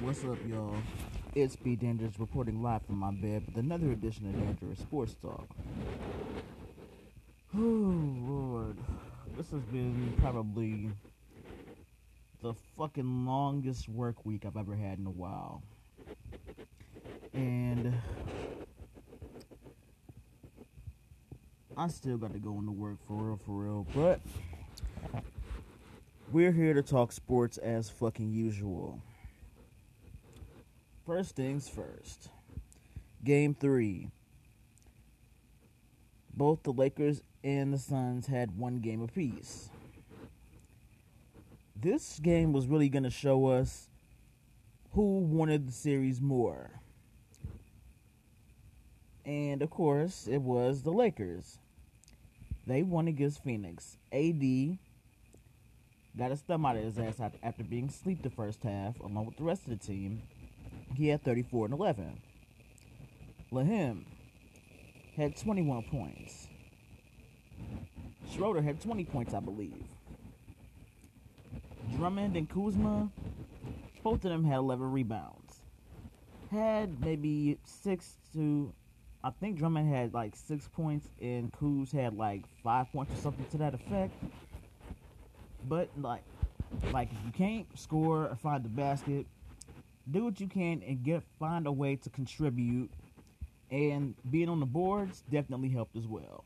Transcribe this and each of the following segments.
What's up, y'all? It's B Dangerous reporting live from my bed with another edition of Dangerous Sports Talk. Oh, Lord. This has been probably the fucking longest work week I've ever had in a while. And I still got to go into work for real, for real. But we're here to talk sports as fucking usual. First things first. Game three. Both the Lakers and the Suns had one game apiece. This game was really going to show us who wanted the series more. And of course, it was the Lakers. They won against Phoenix. AD got his thumb out of his ass after being asleep the first half, along with the rest of the team. He had 34 and 11. Lahim had 21 points. Schroeder had 20 points, I believe. Drummond and Kuzma, both of them had 11 rebounds. Had maybe six to, I think Drummond had like six points and Kuz had like five points or something to that effect. But like, like if you can't score or find the basket, do what you can and get find a way to contribute. And being on the boards definitely helped as well.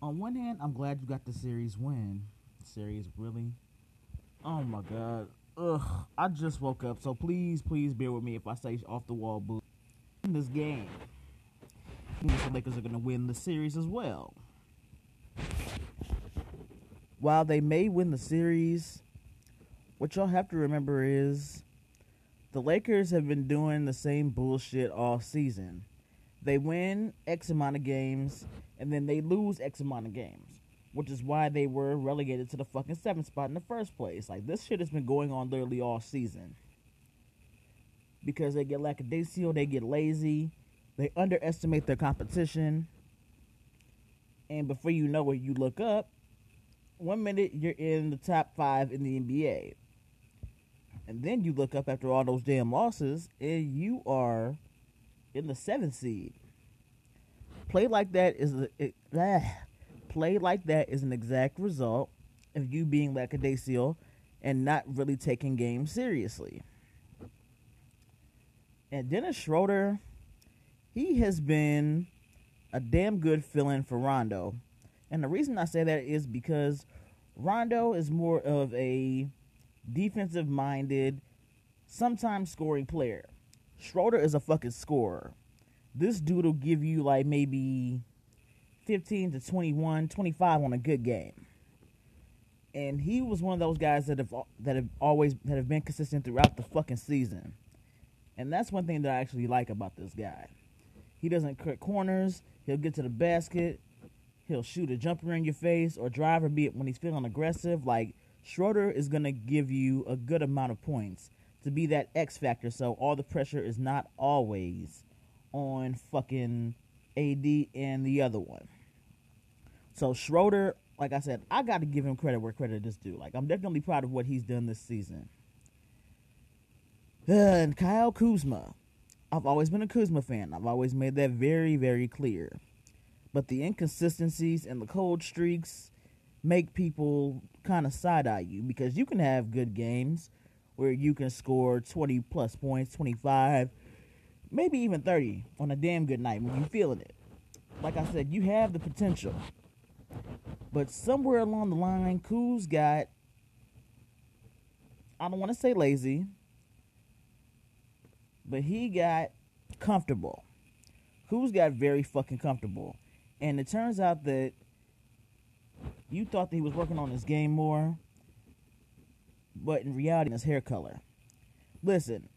On one hand, I'm glad you got the series win. Series really. Oh my god. Ugh. I just woke up, so please, please bear with me if I say off the wall boo. In this game, the Lakers are gonna win the series as well while they may win the series, what y'all have to remember is the Lakers have been doing the same bullshit all season. They win X amount of games and then they lose X amount of games, which is why they were relegated to the fucking seventh spot in the first place. Like this shit has been going on literally all season. Because they get lackadaisical, they get lazy, they underestimate their competition, and before you know it, you look up, one minute you're in the top five in the NBA. And then you look up after all those damn losses and you are in the seventh seed. Play like that is a, it, ah, play like that is an exact result of you being lackadaisical and not really taking games seriously. And Dennis Schroeder, he has been a damn good fill-in for Rondo and the reason I say that is because Rondo is more of a defensive minded, sometimes scoring player. Schroeder is a fucking scorer. This dude will give you like maybe 15 to 21, 25 on a good game. And he was one of those guys that have that have always that have been consistent throughout the fucking season. And that's one thing that I actually like about this guy. He doesn't cut corners. He'll get to the basket. He'll shoot a jumper in your face or drive or be when he's feeling aggressive. Like Schroeder is gonna give you a good amount of points to be that X factor. So all the pressure is not always on fucking AD and the other one. So Schroeder, like I said, I got to give him credit where credit is due. Like I'm definitely proud of what he's done this season. And Kyle Kuzma, I've always been a Kuzma fan. I've always made that very, very clear. But the inconsistencies and the cold streaks make people kind of side eye you because you can have good games where you can score 20 plus points, 25, maybe even 30 on a damn good night when you're feeling it. Like I said, you have the potential. But somewhere along the line, Kuz got, I don't want to say lazy, but he got comfortable. Kuz got very fucking comfortable. And it turns out that you thought that he was working on his game more, but in reality, his hair color. Listen,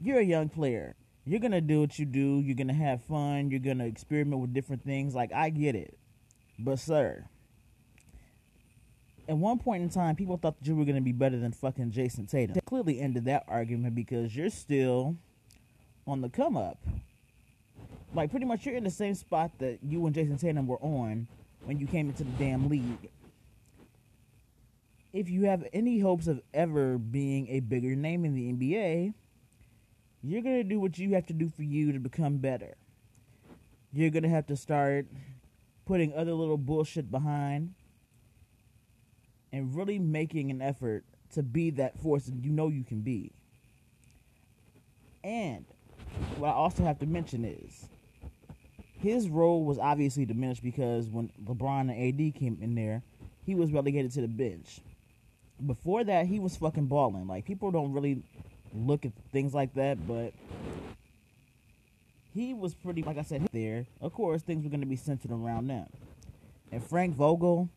you're a young player. You're gonna do what you do. You're gonna have fun. You're gonna experiment with different things. Like I get it, but sir, at one point in time, people thought that you were gonna be better than fucking Jayson Tatum. They clearly ended that argument because you're still on the come up like pretty much you're in the same spot that you and Jayson Tatum were on when you came into the damn league. if you have any hopes of ever being a bigger name in the NBA, you're going to do what you have to do for you to become better. You're going to have to start putting other little bullshit behind and really making an effort to be that force that you know you can be. And what I also have to mention is his role was obviously diminished because when LeBron and AD came in there, he was relegated to the bench. Before that, he was fucking balling. Like people don't really look at things like that, but he was pretty, like I said, there. Of course, things were going to be centered around them. And Frank Vogel,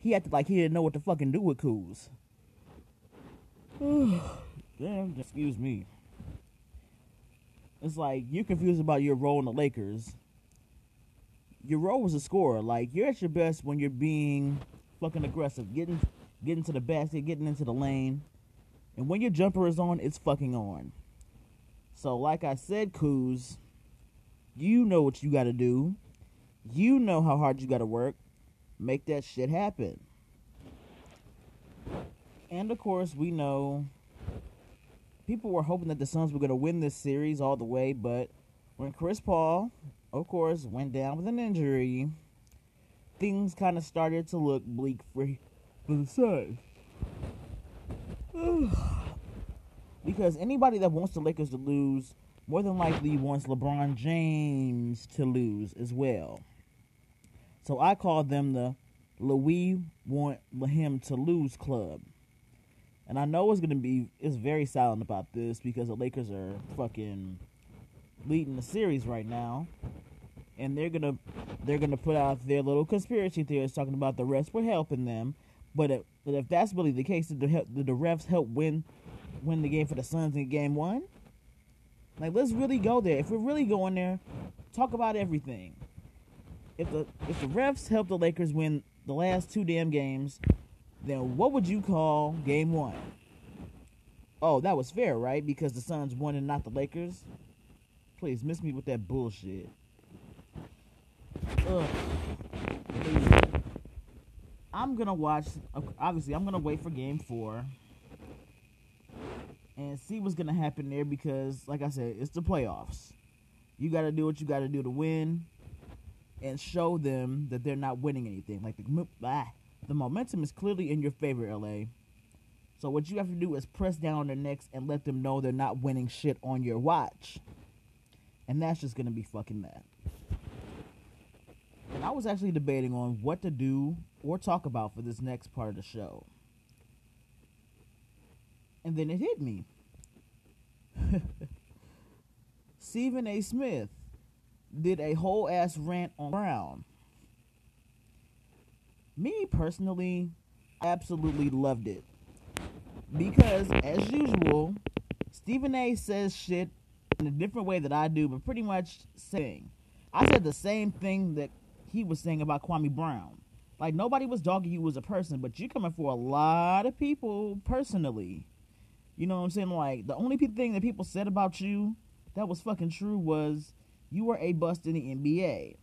he acted like he didn't know what to fucking do with Kuz. Damn, excuse me. It's like you're confused about your role in the Lakers. Your role was a scorer. Like you're at your best when you're being fucking aggressive, getting getting to the basket, getting into the lane. And when your jumper is on, it's fucking on. So like I said, Kuz, you know what you gotta do. You know how hard you gotta work. Make that shit happen. And of course, we know people were hoping that the Suns were going to win this series all the way, but when Chris Paul, of course, went down with an injury, things kind of started to look bleak for, for the Suns. because anybody that wants the Lakers to lose more than likely wants LeBron James to lose as well. So I call them the Louis want him to lose club. And I know it's gonna be it's very silent about this because the Lakers are fucking leading the series right now. And they're gonna they're gonna put out their little conspiracy theories talking about the refs were helping them. But if, but if that's really the case, did the, did the refs help win win the game for the Suns in game one? Like let's really go there. If we're really going there, talk about everything. If the if the refs helped the Lakers win the last two damn games, then what would you call game one? Oh, that was fair, right? Because the Suns won and not the Lakers? Please, miss me with that bullshit. Ugh. I'm gonna watch. Obviously, I'm gonna wait for Game Four and see what's gonna happen there because, like I said, it's the playoffs. You got to do what you got to do to win, and show them that they're not winning anything. Like the ah, the momentum is clearly in your favor, LA. So what you have to do is press down on their necks and let them know they're not winning shit on your watch. And that's just gonna be fucking mad. And I was actually debating on what to do or talk about for this next part of the show. And then it hit me. Stephen A. Smith did a whole ass rant on Brown me personally, absolutely loved it. Because, as usual, Stephen A says shit in a different way that I do, but pretty much saying. I said the same thing that he was saying about Kwame Brown. Like, nobody was dogging you as a person, but you're coming for a lot of people personally. You know what I'm saying? Like, the only thing that people said about you that was fucking true was you were a bust in the NBA.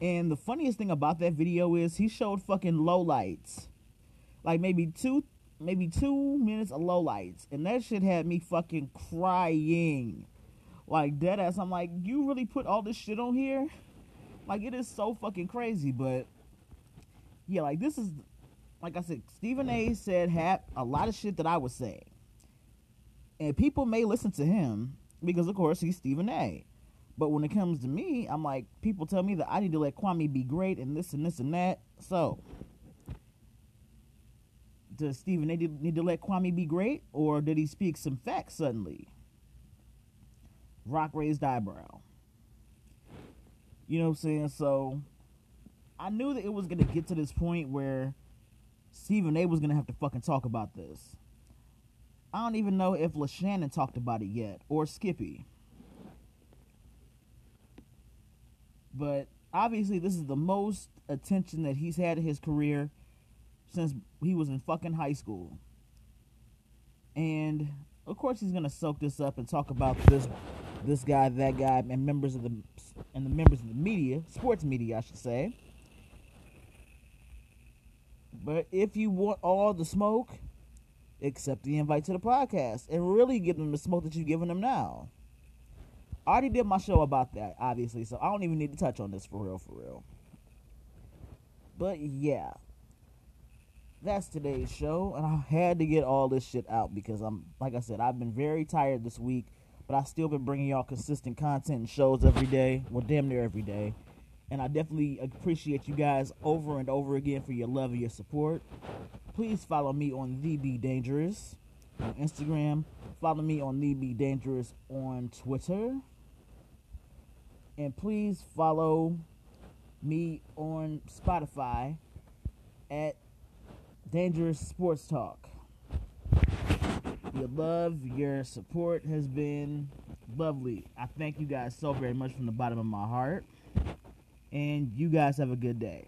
And the funniest thing about that video is he showed fucking low lights. Like maybe two maybe two minutes of low lights. And that shit had me fucking crying. Like dead ass. I'm like, you really put all this shit on here? Like it is so fucking crazy, but yeah, like this is like I said, Stephen A said had a lot of shit that I was saying. And people may listen to him because of course he's Stephen A. But when it comes to me, I'm like, people tell me that I need to let Kwame be great and this and this and that. So, does Stephen need need to let Kwame be great, or did he speak some facts suddenly? Rock raised eyebrow. You know what I'm saying? So, I knew that it was gonna get to this point where Stephen A was gonna have to fucking talk about this. I don't even know if LeShannon talked about it yet, or Skippy. But obviously, this is the most attention that he's had in his career since he was in fucking high school. And of course, he's gonna soak this up and talk about this, this guy, that guy, and members of the and the members of the media, sports media, I should say. But if you want all the smoke, accept the invite to the podcast and really give them the smoke that you're giving them now. I already did my show about that, obviously, so I don't even need to touch on this for real, for real. But yeah, that's today's show, and I had to get all this shit out because I'm, like I said, I've been very tired this week, but I still been bringing y'all consistent content and shows every day, well, damn near every day, and I definitely appreciate you guys over and over again for your love and your support. Please follow me on The Be Dangerous on Instagram. Follow me on The Be Dangerous on Twitter. And please follow me on Spotify at Dangerous Sports Talk. Your love, your support has been lovely. I thank you guys so very much from the bottom of my heart. And you guys have a good day.